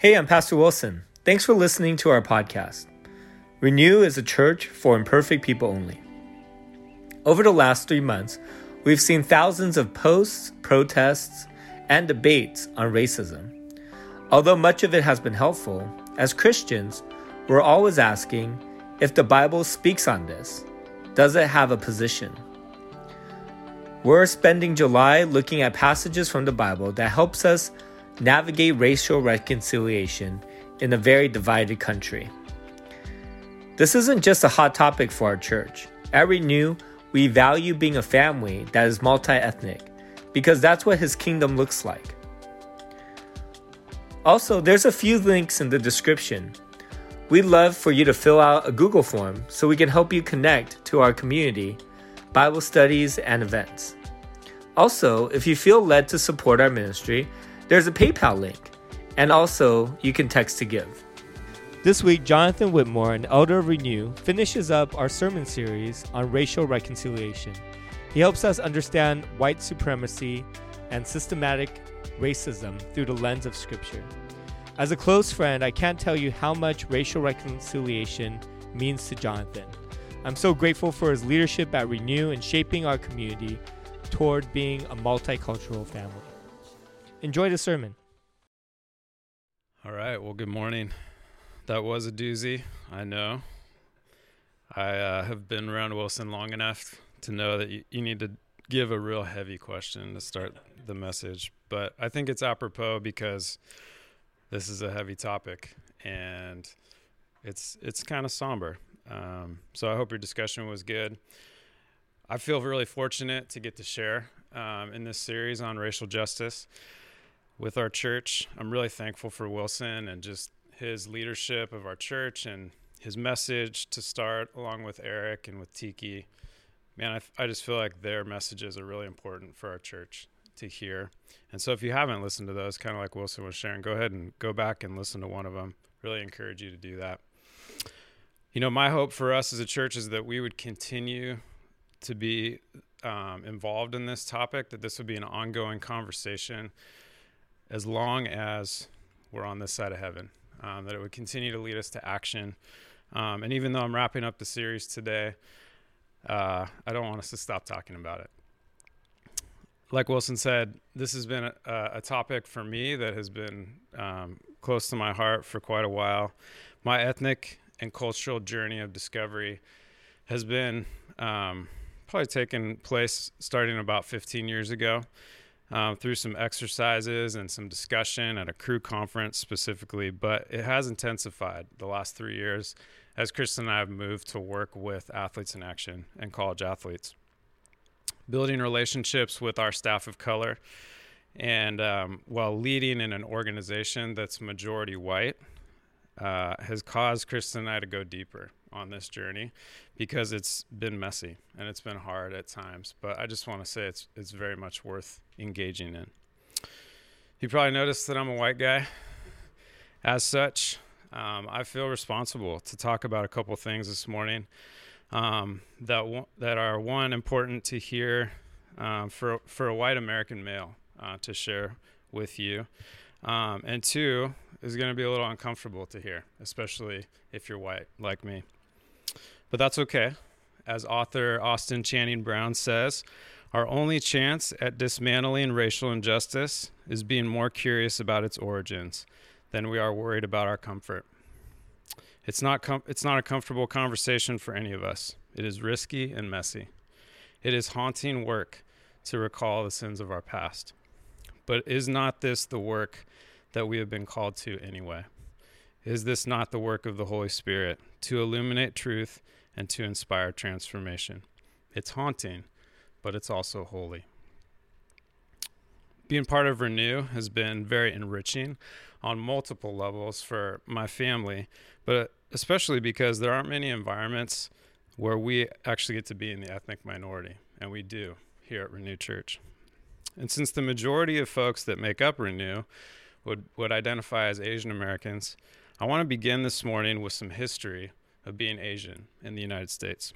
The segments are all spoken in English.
Hey, I'm Pastor Wilson. Thanks for listening to our podcast. Renew is a church for imperfect people only. Over the last three months, we've seen thousands of posts, protests, and debates on racism. Although much of it has been helpful, as Christians, we're always asking if the Bible speaks on this. Does it have a position? We're spending July looking at passages from the Bible that helps us navigate racial reconciliation in a very divided country. This isn't just a hot topic for our church. At Renew, we value being a family that is multi ethnic because that's what His kingdom looks like. Also, there's a few links in the description. We'd love for you to fill out a Google form so we can help you connect to our community, Bible studies, and events. Also, if you feel led to support our ministry, there's a PayPal link, and also you can text to give. This week, Jonathan Whitmore, an elder of Renew, finishes up our sermon series on racial reconciliation. He helps us understand white supremacy and systematic racism through the lens of Scripture. As a close friend, I can't tell you how much racial reconciliation means to Jonathan. I'm so grateful for his leadership at Renew and shaping our community toward being a multicultural family. Enjoy the sermon. All right. Well, good morning. That was a doozy. I know. I uh, have been around Wilson long enough to know that you, you need to give a real heavy question to start the message. But I think it's apropos because this is a heavy topic and it's it's kind of somber. Um, so I hope your discussion was good. I feel really fortunate to get to share um, in this series on racial justice with our church. I'm really thankful for Wilson and just his leadership of our church and his message to start, along with Eric and with Tiki. Man, I, I just feel like their messages are really important for our church to hear. And so if you haven't listened to those, kind of like Wilson was sharing, go ahead and go back and listen to one of them. Really encourage you to do that. You know, my hope for us as a church is that we would continue to be um, involved in this topic, that this would be an ongoing conversation as long as we're on this side of heaven, um, that it would continue to lead us to action. Um, and even though I'm wrapping up the series today, uh, I don't want us to stop talking about it. Like Wilson said, this has been a, a topic for me that has been um, close to my heart for quite a while. My ethnic and cultural journey of discovery has been um, probably taken place starting about 15 years ago um, through some exercises and some discussion at a Cru conference specifically, but it has intensified the last three years as Kristen and I have moved to work with athletes in action and college athletes, building relationships with our staff of color. And um, while leading in an organization that's majority white, uh, has caused Kristen and I to go deeper on this journey because it's been messy and it's been hard at times. But I just want to say it's it's very much worth engaging in. You probably noticed that I'm a white guy. As such, um, I feel responsible to talk about a couple things this morning um, that w- that are one important to hear um, for for a white American male uh, to share with you, um, and two is going to be a little uncomfortable to hear, especially if you're white like me. But that's okay. As author Austin Channing Brown says, our only chance at dismantling racial injustice is being more curious about its origins than we are worried about our comfort. It's not, com- it's not a comfortable conversation for any of us. It is risky and messy. It is haunting work to recall the sins of our past. But is not this the work that we have been called to anyway? Is this not the work of the Holy Spirit to illuminate truth and to inspire transformation. It's haunting, but it's also holy. Being part of Renew has been very enriching on multiple levels for my family, but uh, especially because there aren't many environments where we actually get to be in the ethnic minority, and we do here at Renew Church. And since the majority of folks that make up Renew would, would identify as Asian Americans, I want to begin this morning with some history of being Asian in the United States.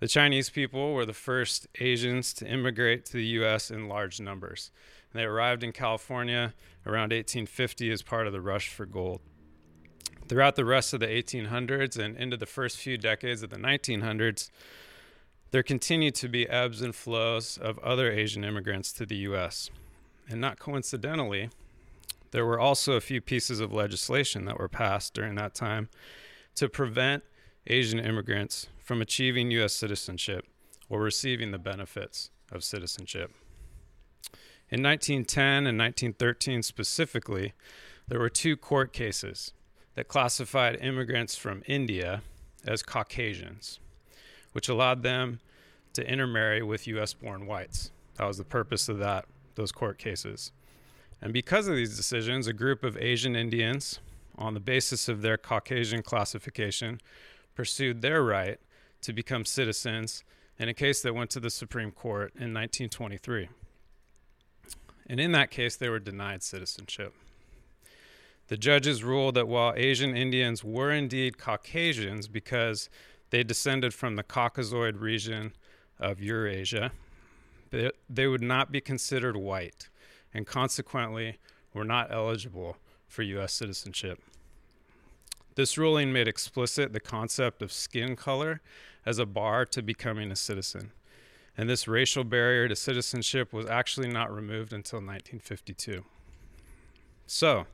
The Chinese people were the first Asians to immigrate to the U.S. in large numbers. They arrived in California around 1850 as part of the rush for gold. Throughout the rest of the 1800s and into the first few decades of the 1900s, there continued to be ebbs and flows of other Asian immigrants to the U.S. And not coincidentally, there were also a few pieces of legislation that were passed during that time to prevent Asian immigrants from achieving U.S. citizenship or receiving the benefits of citizenship. In 1910 and 1913 specifically, there were two court cases that classified immigrants from India as Caucasians, which allowed them to intermarry with US born whites. That was the purpose of that those court cases. And because of these decisions, a group of Asian Indians, on the basis of their Caucasian classification, pursued their right to become citizens in a case that went to the Supreme Court in 1923. And in that case, they were denied citizenship. The judges ruled that while Asian Indians were indeed Caucasians because they descended from the Caucasoid region of Eurasia, they, would not be considered white and consequently were not eligible for U.S. citizenship. This ruling made explicit the concept of skin color as a bar to becoming a citizen. And this racial barrier to citizenship was actually not removed until 1952. So,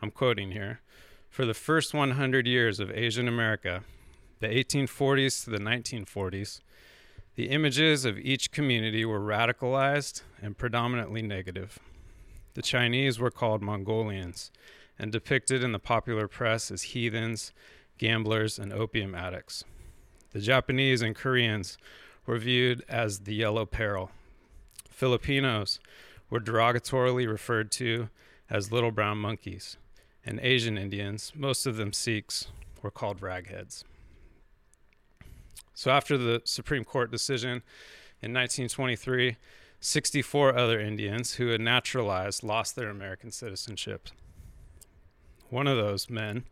I'm quoting here For the first 100 years of Asian America, the 1840s to the 1940s, the images of each community were racialized and predominantly negative. The Chinese were called Mongolians and depicted in the popular press as heathens, gamblers, and opium addicts. The Japanese and Koreans were viewed as the yellow peril. Filipinos were derogatorily referred to as little brown monkeys, and Asian Indians, most of them Sikhs, were called ragheads. So after the Supreme Court decision in 1923, 64 other Indians who had naturalized lost their American citizenship. One of those men,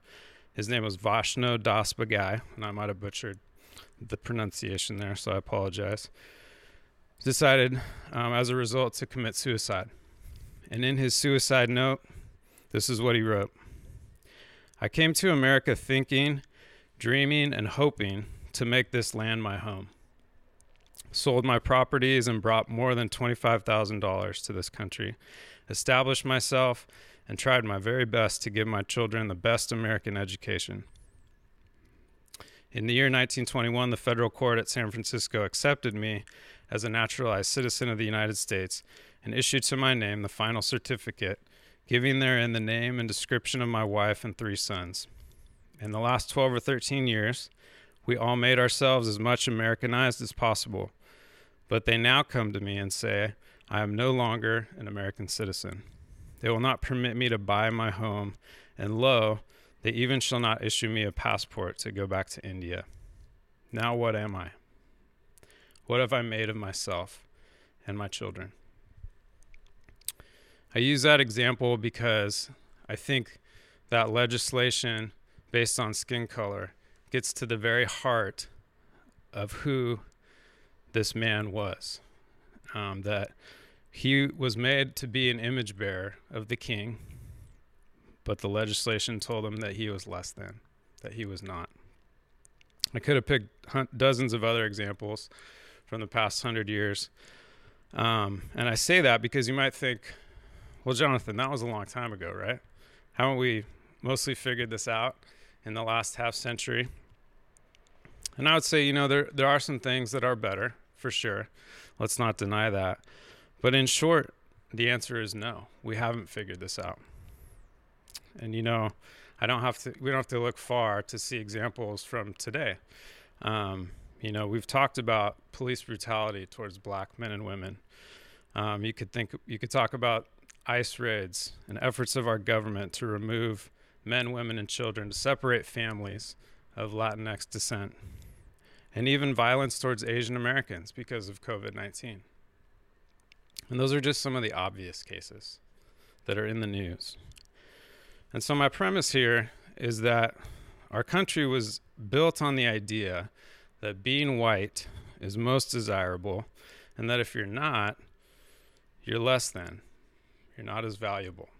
his name was Vaishno Das Bagai, and I might have butchered the pronunciation there, so I apologize. Decided, um, as a result, to commit suicide. And in his suicide note, this is what he wrote I came to America thinking, dreaming, and hoping to make this land my home. Sold my properties and brought more than $25,000 to this country. Established myself and tried my very best to give my children the best American education. In the year 1921, the federal court at San Francisco accepted me as a naturalized citizen of the United States and issued to my name the final certificate, giving therein the name and description of my wife and three sons. In the last 12 or 13 years, we all made ourselves as much Americanized as possible, but they now come to me and say, I am no longer an American citizen. They will not permit me to buy my home, and lo, they even shall not issue me a passport to go back to India. Now what am I? What have I made of myself and my children? I use that example because I think that legislation based on skin color gets to the very heart of who this man was. Um, that he was made to be an image bearer of the king, but the legislation told him that he was less than, that he was not. I could have picked dozens of other examples from the past hundred years. Um, and I say that because you might think, well, Jonathan, that was a long time ago, right? Haven't we mostly figured this out in the last half century? And I would say, you know, there there are some things that are better for sure. Let's not deny that. But in short, the answer is no. We haven't figured this out. And you know, I don't have to. We don't have to look far to see examples from today. Um, you know, we've talked about police brutality towards black men and women. Um, you could think. You could talk about ICE raids and efforts of our government to remove men, women, and children to separate families of Latinx descent and even violence towards Asian Americans because of COVID 19. And those are just some of the obvious cases that are in the news. And so, my premise here is that our country was built on the idea that being white is most desirable, and that if you're not, you're less than. You're not as valuable.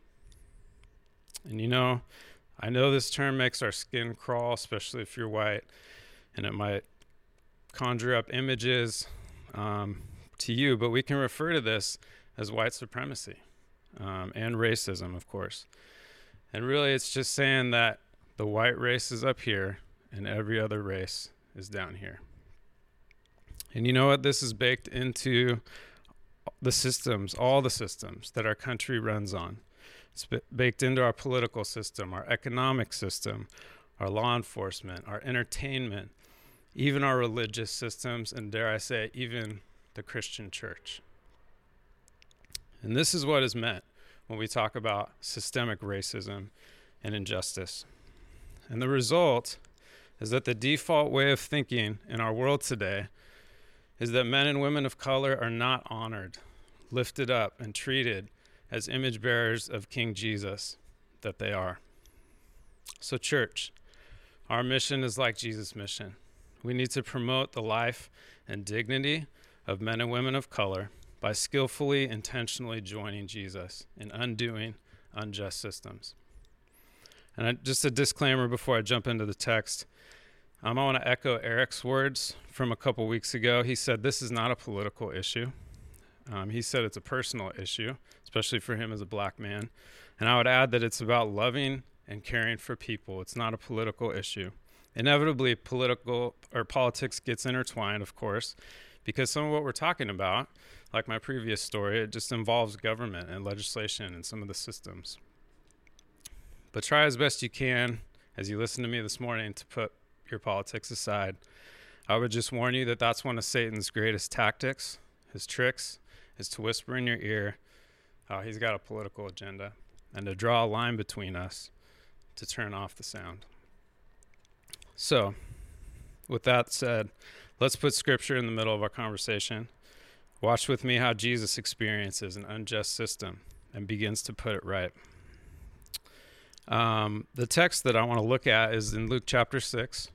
And you know, I know this term makes our skin crawl, especially if you're white, and it might conjure up images um, to you, but we can refer to this as white supremacy um, and racism, of course. And really, it's just saying that the white race is up here and every other race is down here. And you know what? This is baked into the systems, all the systems that our country runs on. It's baked into our political system, our economic system, our law enforcement, our entertainment, even our religious systems, and dare I say, even the Christian church. And this is what is meant when we talk about systemic racism and injustice. And the result is that the default way of thinking in our world today is that men and women of color are not honored, lifted up, and treated as image bearers of King Jesus that they are. So, church, our mission is like Jesus' mission. We need to promote the life and dignity of men and women of color by skillfully, intentionally joining Jesus in undoing unjust systems. And I, just a disclaimer before I jump into the text. Um, I want to echo Eric's words from a couple weeks ago. He said this is not a political issue. Um, he said it's a personal issue, especially for him as a black man. And I would add that it's about loving and caring for people. It's not a political issue. Inevitably, political or politics gets intertwined, of course, because some of what we're talking about, like my previous story, it just involves government and legislation and some of the systems. But try as best you can, as you listen to me this morning, to put your politics aside. I would just warn you that that's one of Satan's greatest tactics, his tricks, is to whisper in your ear, oh, he's got a political agenda, and to draw a line between us to turn off the sound. So, with that said, let's put scripture in the middle of our conversation. Watch with me how Jesus experiences an unjust system and begins to put it right. Um, the text that I want to look at is in Luke chapter 6.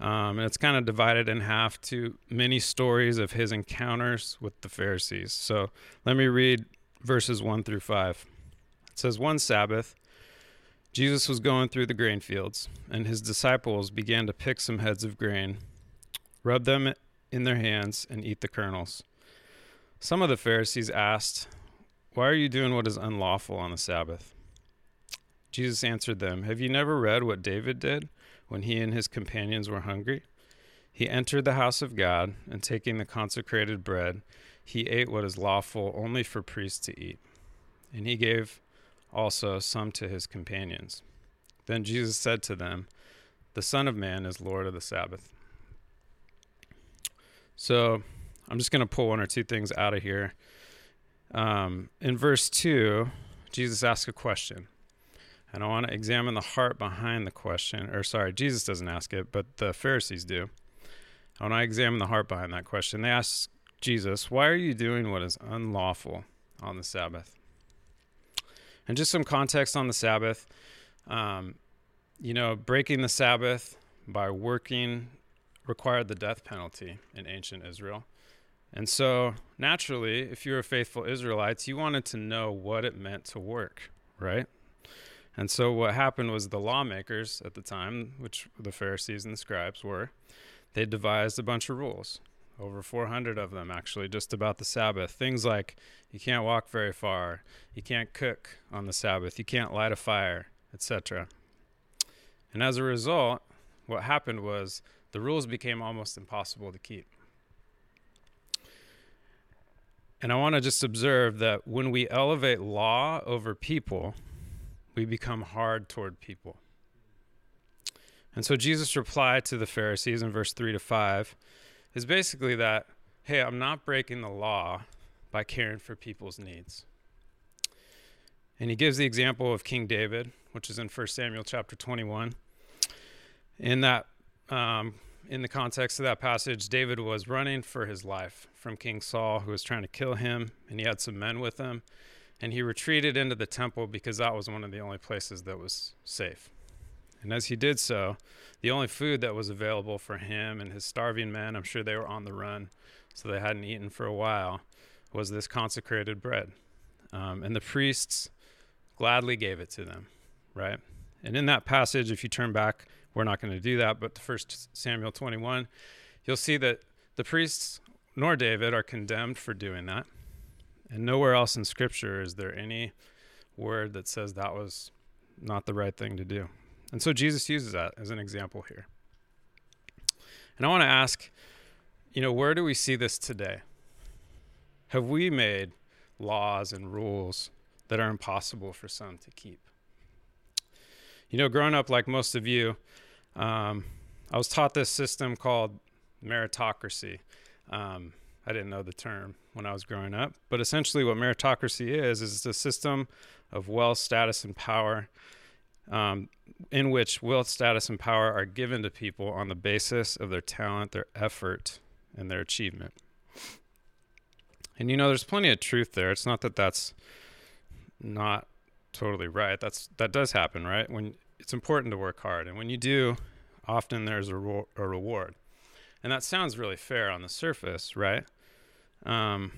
Um, and it's kind of divided in half to many stories of his encounters with the Pharisees. So let me read verses 1 through 5. It says, One Sabbath, Jesus was going through the grain fields, and his disciples began to pick some heads of grain, rub them in their hands, and eat the kernels. Some of the Pharisees asked, Why are you doing what is unlawful on the Sabbath? Jesus answered them, Have you never read what David did? when he and his companions were hungry? He entered the house of God, and taking the consecrated bread, he ate what is lawful only for priests to eat. And he gave also some to his companions. Then Jesus said to them, The Son of Man is Lord of the Sabbath. So I'm just going to pull one or two things out of here. Um, in verse 2, Jesus asks a question. And I want to examine the heart behind the question. Or, sorry, Jesus doesn't ask it, but the Pharisees do. I want to examine the heart behind that question. They ask Jesus, Why are you doing what is unlawful on the Sabbath? And just some context on the Sabbath. Um, you know, breaking the Sabbath by working required the death penalty in ancient Israel. And so, naturally, if you were faithful Israelites, you wanted to know what it meant to work, right? And so what happened was the lawmakers at the time, which the Pharisees and the scribes were, they devised a bunch of rules. Over 400 of them, actually, just about the Sabbath. Things like you can't walk very far, you can't cook on the Sabbath, you can't light a fire, etc. And as a result, what happened was the rules became almost impossible to keep. And I want to just observe that when we elevate law over people, we become hard toward people. And so Jesus' replied to the Pharisees in verse 3 to 5 is basically that, hey, I'm not breaking the law by caring for people's needs. And he gives the example of King David, which is in 1 Samuel chapter 21. In that, um, in the context of that passage, David was running for his life from King Saul, who was trying to kill him, and he had some men with him and he retreated into the temple because that was one of the only places that was safe. And as he did so, the only food that was available for him and his starving men, I'm sure they were on the run, so they hadn't eaten for a while, was this consecrated bread. Um, and the priests gladly gave it to them, right? And in that passage, if you turn back, we're not going to do that, but the first Samuel 21, you'll see that the priests nor David are condemned for doing that. And nowhere else in Scripture is there any word that says that was not the right thing to do. And so Jesus uses that as an example here. And I want to ask, you know, where do we see this today? Have we made laws and rules that are impossible for some to keep? You know, growing up like most of you, um, I was taught this system called meritocracy. Um, I didn't know the term when I was growing up, but essentially, what meritocracy is is it's a system of wealth, status, and power, um, in which wealth, status, and power are given to people on the basis of their talent, their effort, and their achievement. And you know, there's plenty of truth there. It's not that that's not totally right. That's that does happen, right? When it's important to work hard, and when you do, often there's a, a reward. And that sounds really fair on the surface, right? Um,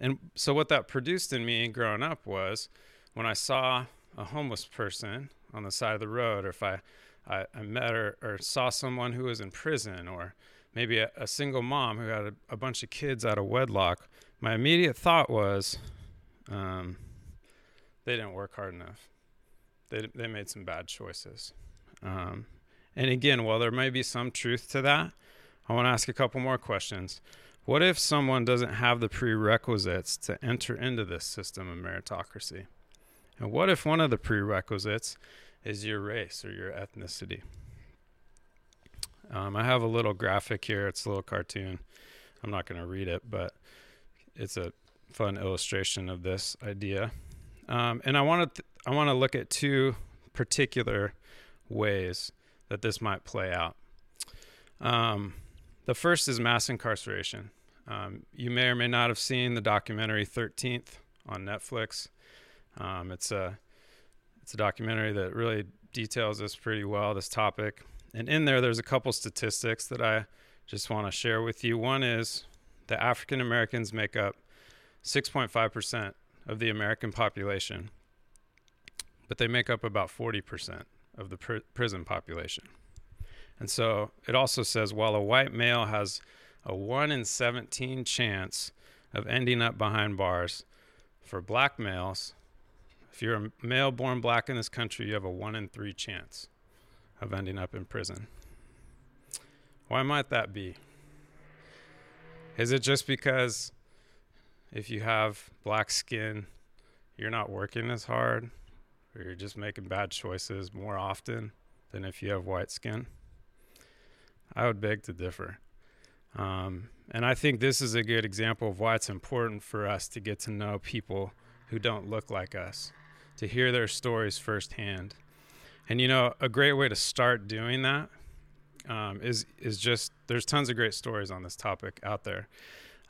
and so what that produced in me growing up was when I saw a homeless person on the side of the road, or if I, I, I met or, or, saw someone who was in prison, or maybe a, a single mom who had a, a, bunch of kids out of wedlock, my immediate thought was, um, they didn't work hard enough. They, they made some bad choices. Um, and again, while there may be some truth to that, I want to ask a couple more questions. What if someone doesn't have the prerequisites to enter into this system of meritocracy? And what if one of the prerequisites is your race or your ethnicity? Um, I have a little graphic here. It's a little cartoon. I'm not going to read it, but it's a fun illustration of this idea. Um, and I want to th- I want to look at two particular ways that this might play out. Um, the first is mass incarceration. Um, you may or may not have seen the documentary 13th on Netflix. Um, it's a it's a documentary that really details this pretty well, this topic. And in there, there's a couple statistics that I just want to share with you. One is that African Americans make up 6.5% of the American population, but they make up about 40% of the pr- prison population. And so it also says while a white male has a 1 in 17 chance of ending up behind bars, for black males, if you're a male born black in this country, you have a 1 in 3 chance of ending up in prison. Why might that be? Is it just because if you have black skin, you're not working as hard, or you're just making bad choices more often than if you have white skin? I would beg to differ. Um, and I think this is a good example of why it's important for us to get to know people who don't look like us, to hear their stories firsthand. And you know, a great way to start doing that um, is is just there's tons of great stories on this topic out there.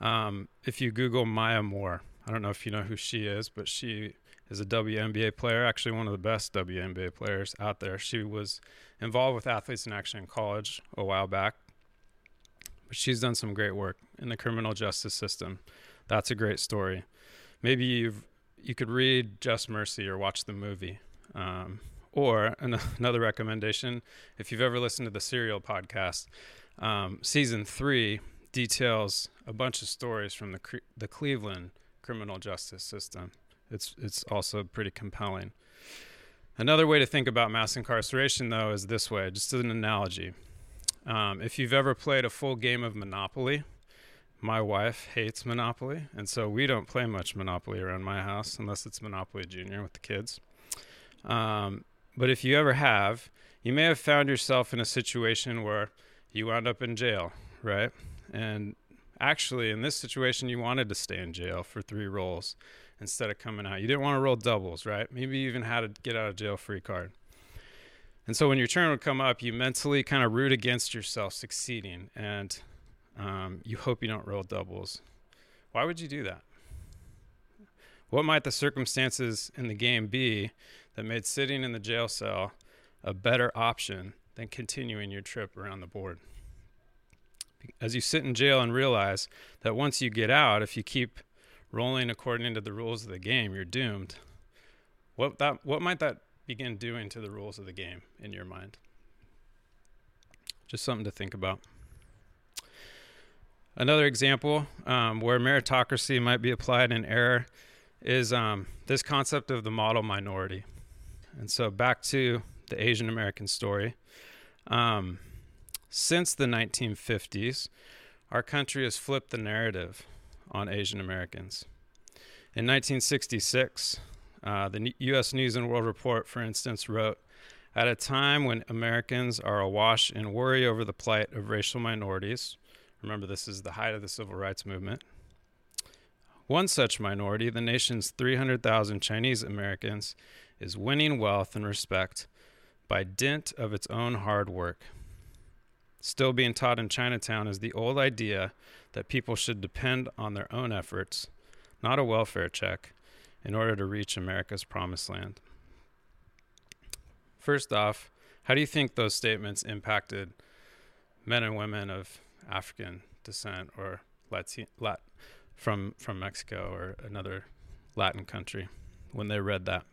Um, if you Google Maya Moore, I don't know if you know who she is, but she is a WNBA player, actually one of the best WNBA players out there. She was involved with Athletes in Action in college a while back, but she's done some great work in the criminal justice system. That's a great story. Maybe you've you could read Just Mercy or watch the movie. Um, or an- another recommendation, if you've ever listened to the Serial podcast, um, season three details a bunch of stories from the the Cleveland criminal justice system it's it's also pretty compelling. Another way to think about mass incarceration, though, is this way, just as an analogy. Um, if you've ever played a full game of Monopoly, my wife hates Monopoly, and so we don't play much Monopoly around my house unless it's Monopoly Junior with the kids. Um, but if you ever have, you may have found yourself in a situation where you wound up in jail, right? And actually, in this situation, you wanted to stay in jail for three rolls instead of coming out. You didn't want to roll doubles, right? Maybe you even had a get out of jail free card. And so when your turn would come up, you mentally kind of root against yourself succeeding and um, you hope you don't roll doubles. Why would you do that? What might the circumstances in the game be that made sitting in the jail cell a better option than continuing your trip around the board? As you sit in jail and realize that once you get out, if you keep rolling according to the rules of the game, you're doomed. What that what might that begin doing to the rules of the game in your mind? Just something to think about. Another example um, where meritocracy might be applied in error is um, this concept of the model minority. And so back to the Asian American story. Um, since the 1950s, our country has flipped the narrative on Asian Americans. In 1966, uh, the U.S. News and World Report, for instance, wrote At a time when Americans are awash in worry over the plight of racial minorities, remember this is the height of the civil rights movement. One such minority, the nation's 300,000 Chinese Americans, is winning wealth and respect by dint of its own hard work. Still being taught in Chinatown is the old idea that people should depend on their own efforts, not a welfare check, in order to reach America's promised land. First off, how do you think those statements impacted men and women of African descent or Latin, Lat, from from Mexico or another Latin country when they read that?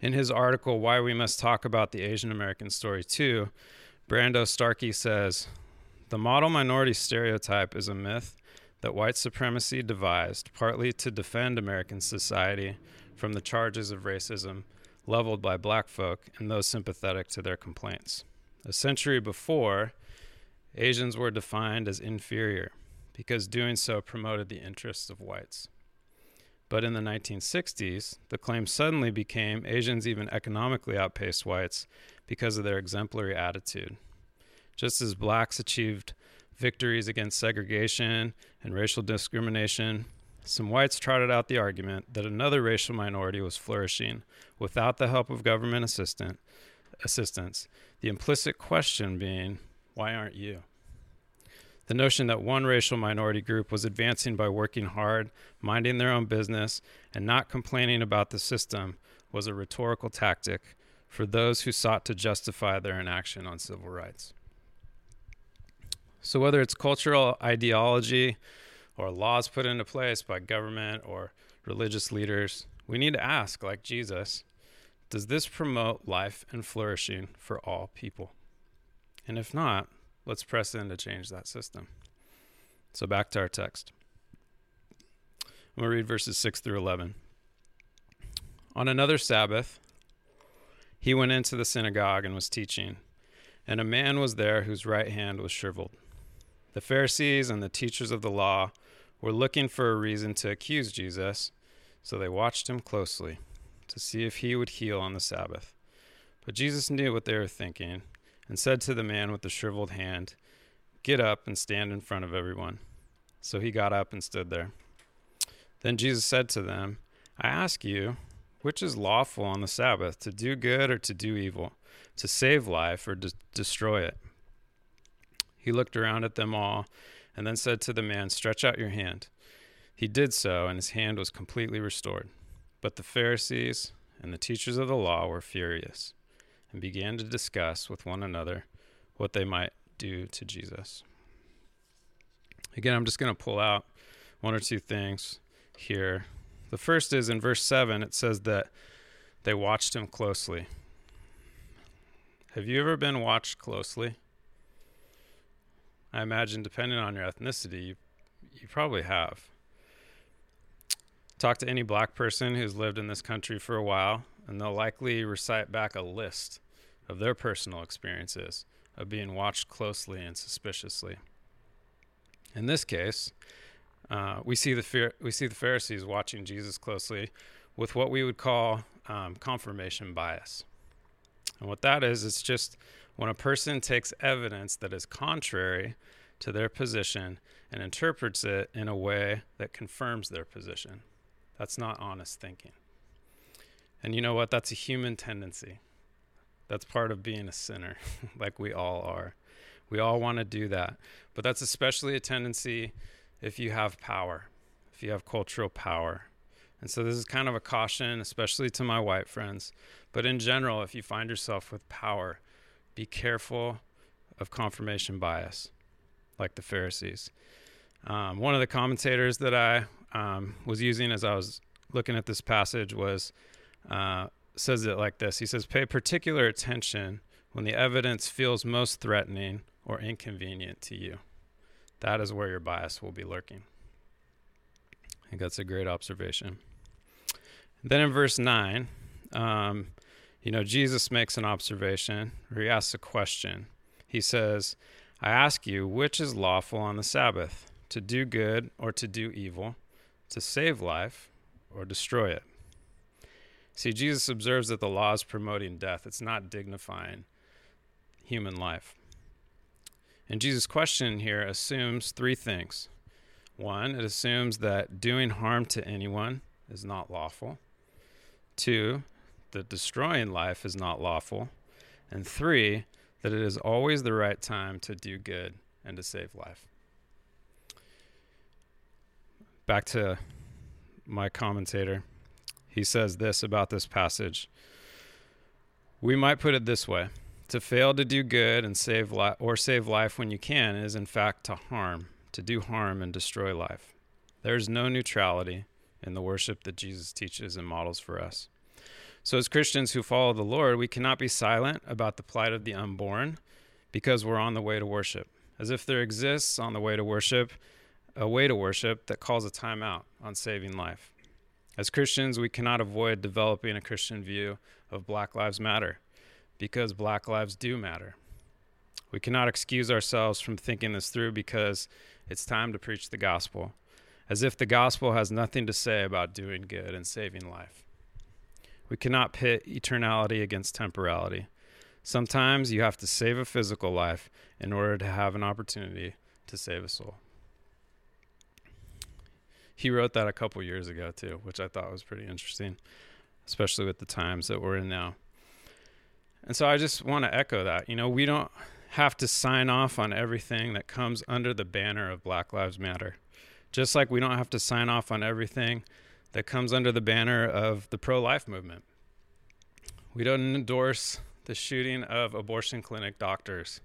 In his article, Why We Must Talk About the Asian American Story Too, Brando Starkey says The model minority stereotype is a myth that white supremacy devised partly to defend American society from the charges of racism leveled by black folk and those sympathetic to their complaints. A century before, Asians were defined as inferior because doing so promoted the interests of whites. But in the 1960s, the claim suddenly became Asians even economically outpaced whites because of their exemplary attitude. Just as blacks achieved victories against segregation and racial discrimination, some whites trotted out the argument that another racial minority was flourishing without the help of government assistance, the implicit question being, why aren't you? The notion that one racial minority group was advancing by working hard, minding their own business, and not complaining about the system was a rhetorical tactic for those who sought to justify their inaction on civil rights. So, whether it's cultural ideology or laws put into place by government or religious leaders, we need to ask, like Jesus, does this promote life and flourishing for all people? And if not, let's press in to change that system. So back to our text. I'm going to read verses 6 through 11. On another Sabbath, he went into the synagogue and was teaching, and a man was there whose right hand was shriveled. The Pharisees and the teachers of the law were looking for a reason to accuse Jesus, so they watched him closely to see if he would heal on the Sabbath. But Jesus knew what they were thinking and said to the man with the shriveled hand, Get up and stand in front of everyone. So he got up and stood there. Then Jesus said to them, I ask you, which is lawful on the Sabbath, to do good or to do evil, to save life or to destroy it? He looked around at them all and then said to the man, Stretch out your hand. He did so, and his hand was completely restored. But the Pharisees and the teachers of the law were furious and began to discuss with one another what they might do to Jesus. Again, I'm just going to pull out one or two things here. The first is in verse 7, it says that they watched him closely. Have you ever been watched closely? I imagine, depending on your ethnicity, you, you probably have. Talk to any black person who's lived in this country for a while, and they'll likely recite back a list of their personal experiences of being watched closely and suspiciously. In this case, uh, we see the we see the Pharisees watching Jesus closely with what we would call um, confirmation bias. And what that is, it's just when a person takes evidence that is contrary to their position and interprets it in a way that confirms their position. That's not honest thinking. And you know what? That's a human tendency. That's part of being a sinner, like we all are. We all want to do that. But that's especially a tendency if you have power, if you have cultural power. And so this is kind of a caution, especially to my white friends. But in general, if you find yourself with power, be careful of confirmation bias, like the Pharisees. Um, one of the commentators that I um, was using as I was looking at this passage was uh, says it like this. He says, "Pay particular attention when the evidence feels most threatening or inconvenient to you. That is where your bias will be lurking." I think that's a great observation. Then in verse nine, um, you know, Jesus makes an observation or he asks a question. He says, "I ask you, which is lawful on the Sabbath?" to do good or to do evil, to save life or destroy it. See, Jesus observes that the law is promoting death, it's not dignifying human life. And Jesus' question here assumes three things. One, it assumes that doing harm to anyone is not lawful. Two, that destroying life is not lawful. And three, that it is always the right time to do good and to save life back to my commentator. He says this about this passage. We might put it this way: to fail to do good and save li- or save life when you can is in fact to harm, to do harm and destroy life. There is no neutrality in the worship that Jesus teaches and models for us. So as Christians who follow the Lord, we cannot be silent about the plight of the unborn because we're on the way to worship. As if there exists on the way to worship a way to worship that calls a timeout on saving life. As Christians, we cannot avoid developing a Christian view of Black Lives Matter because Black lives do matter. We cannot excuse ourselves from thinking this through because it's time to preach the gospel, as if the gospel has nothing to say about doing good and saving life. We cannot pit eternality against temporality. Sometimes you have to save a physical life in order to have an opportunity to save a soul he wrote that a couple years ago too, which I thought was pretty interesting, especially with the times that we're in now. And so I just want to echo that. You know, we don't have to sign off on everything that comes under the banner of Black Lives Matter. Just like we don't have to sign off on everything that comes under the banner of the pro life movement. We don't endorse the shooting of abortion clinic doctors,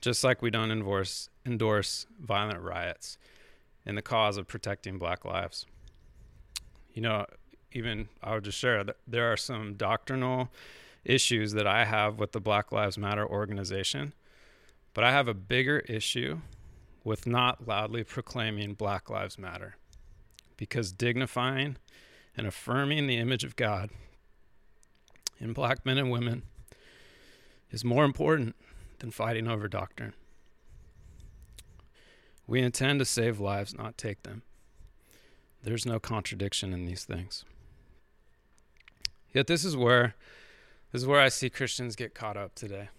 just like we don't endorse, endorse violent riots in the cause of protecting black lives. You know, even I would just share that there are some doctrinal issues that I have with the Black Lives Matter organization, but I have a bigger issue with not loudly proclaiming Black Lives Matter because dignifying and affirming the image of God in black men and women is more important than fighting over doctrine. We intend to save lives, not take them. There's no contradiction in these things. Yet this is where this is where I see Christians get caught up today.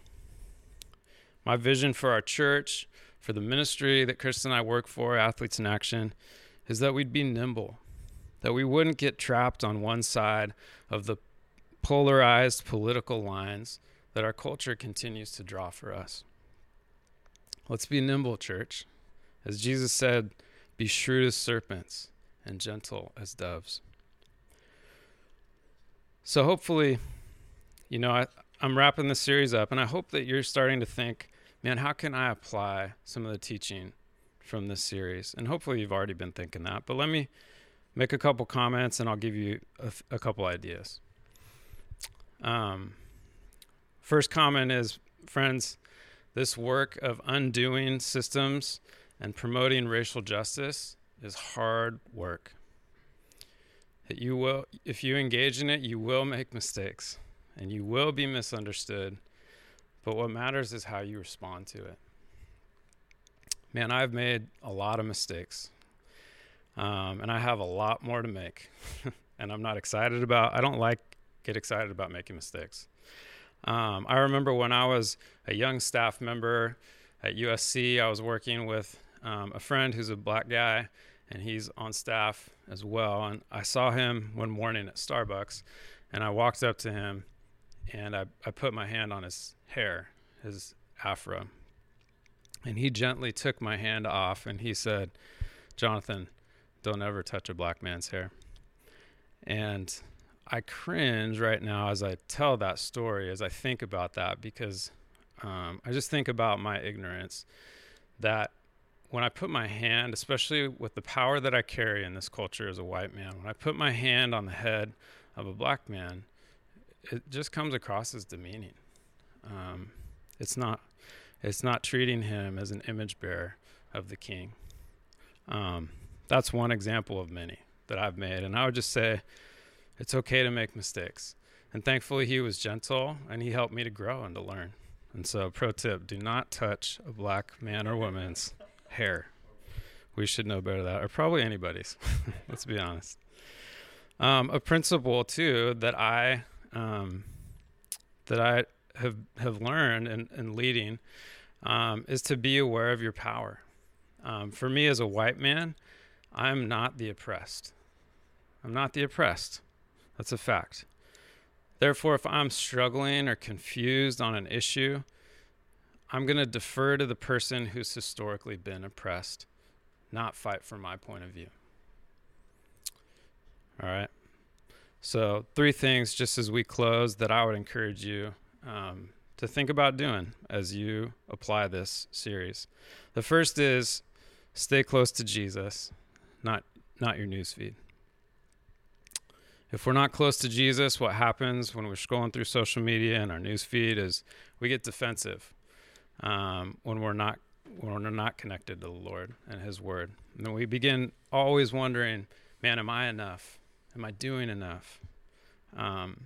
My vision for our church, for the ministry that Chris and I work for, Athletes in Action, is that we'd be nimble, that we wouldn't get trapped on one side of the polarized political lines that our culture continues to draw for us. Let's be nimble, church. As Jesus said, be shrewd as serpents and gentle as doves. So hopefully, you know, I, I'm wrapping this series up, and I hope that you're starting to think, man, how can I apply some of the teaching from this series? And hopefully, you've already been thinking that. But let me make a couple comments, and I'll give you a, a couple ideas. Um, first comment is, friends, this work of undoing systems and promoting racial justice is hard work. You will, if you engage in it, you will make mistakes and you will be misunderstood. But what matters is how you respond to it. Man, I've made a lot of mistakes, um, and I have a lot more to make. and I'm not excited about. I don't like get excited about making mistakes. Um, I remember when I was a young staff member at USC, I was working with um, a friend who's a black guy, and he's on staff as well. And I saw him one morning at Starbucks, and I walked up to him, and I, I put my hand on his hair, his afro. And he gently took my hand off, and he said, Jonathan, don't ever touch a black man's hair. And I cringe right now as I tell that story, as I think about that, because um, I just think about my ignorance that when I put my hand, especially with the power that I carry in this culture as a white man, when I put my hand on the head of a black man, it just comes across as demeaning. Um, it's not. It's not treating him as an image bearer of the King. Um, that's one example of many that I've made, and I would just say, it's okay to make mistakes. And thankfully, he was gentle and he helped me to grow and to learn. And so, pro tip do not touch a black man or woman's hair. We should know better that, or probably anybody's. Let's be honest. Um, a principle too that I um, that I have have learned in, in leading um, is to be aware of your power. Um, for me, as a white man, I'm not the oppressed. I'm not the oppressed. That's a fact. Therefore, if I'm struggling or confused on an issue, I'm going to defer to the person who's historically been oppressed, not fight from my point of view. All right. So, three things just as we close that I would encourage you um, to think about doing as you apply this series. The first is stay close to Jesus, not not your newsfeed. If we're not close to Jesus, what happens when we're scrolling through social media and our news feed is we get defensive um, when we're not when we're not connected to the Lord and His Word. And then we begin always wondering, man, am I enough? Am I doing enough? Um,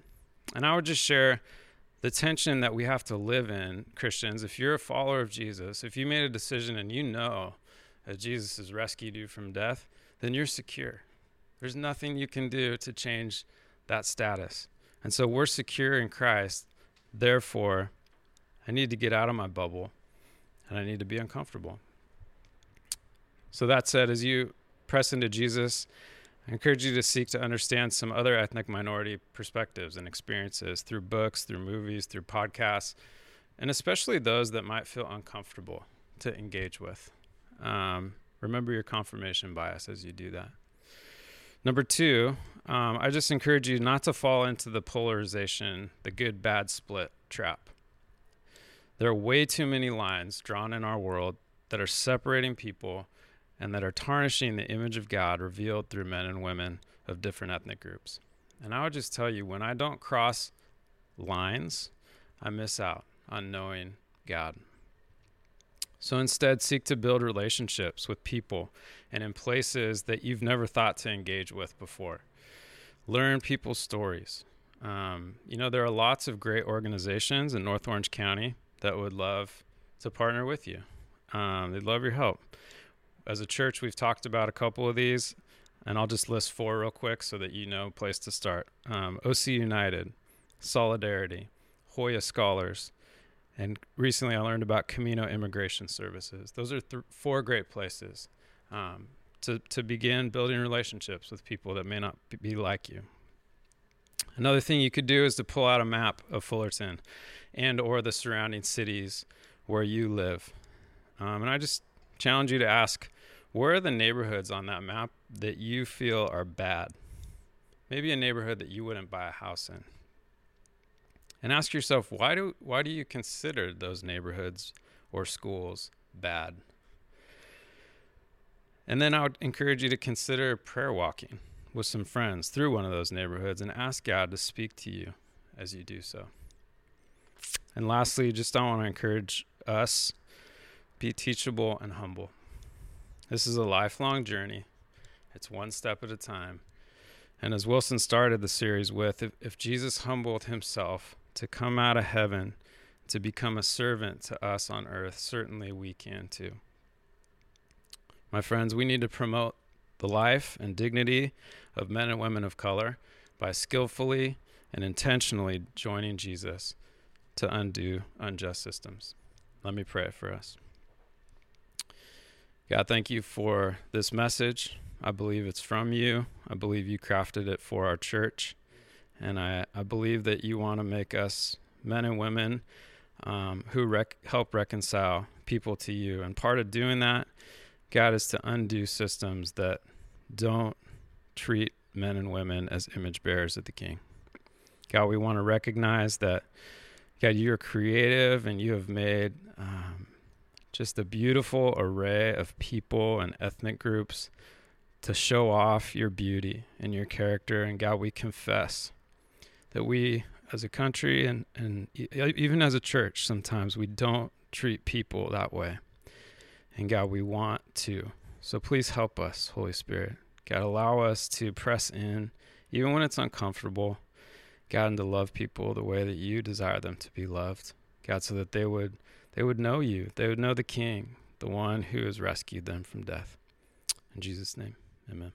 and I would just share the tension that we have to live in, Christians. If you're a follower of Jesus, if you made a decision and you know that Jesus has rescued you from death, then you're secure. There's nothing you can do to change that status. And so we're secure in Christ. Therefore, I need to get out of my bubble and I need to be uncomfortable. So, that said, as you press into Jesus, I encourage you to seek to understand some other ethnic minority perspectives and experiences through books, through movies, through podcasts, and especially those that might feel uncomfortable to engage with. Um, remember your confirmation bias as you do that. Number two, um, I just encourage you not to fall into the polarization, the good bad split trap. There are way too many lines drawn in our world that are separating people and that are tarnishing the image of God revealed through men and women of different ethnic groups. And I would just tell you when I don't cross lines, I miss out on knowing God. So instead, seek to build relationships with people and in places that you've never thought to engage with before. Learn people's stories. Um, you know, there are lots of great organizations in North Orange County that would love to partner with you. Um, they'd love your help as a church, we've talked about a couple of these, and I'll just list four real quick so that you know place to start. Um, OC United, Solidarity, Hoya Scholars, and recently I learned about Camino Immigration Services. Those are th- four great places um, to to begin building relationships with people that may not be like you. Another thing you could do is to pull out a map of Fullerton and or the surrounding cities where you live. Um, and I just challenge you to ask where are the neighborhoods on that map that you feel are bad? Maybe a neighborhood that you wouldn't buy a house in. And ask yourself, why do why do you consider those neighborhoods or schools bad? And then I would encourage you to consider prayer walking with some friends through one of those neighborhoods and ask God to speak to you as you do so. And lastly, just I want to encourage us be teachable and humble. This is a lifelong journey, it's one step at a time. And as Wilson started the series with, if, if Jesus humbled himself to come out of heaven to become a servant to us on earth, certainly we can too. My friends, we need to promote the life and dignity of men and women of color by skillfully and intentionally joining Jesus to undo unjust systems. Let me pray for us. God, thank you for this message. I believe it's from you. I believe you crafted it for our church. And I, I believe that you want to make us men and women um, who rec- help reconcile people to you. And part of doing that, God, is to undo systems that don't treat men and women as image bearers of the King. God, we want to recognize that, God, you're creative and you have made um, just a beautiful array of people and ethnic groups to show off your beauty and your character. And God, we confess that we, as a country and, and even as a church, sometimes we don't treat people that way. And God, we want to. So please help us, Holy Spirit. God, allow us to press in, even when it's uncomfortable. God, and to love people the way that you desire them to be loved. God, so that they would they would know you. They would know the King, the one who has rescued them from death. In Jesus' name, amen.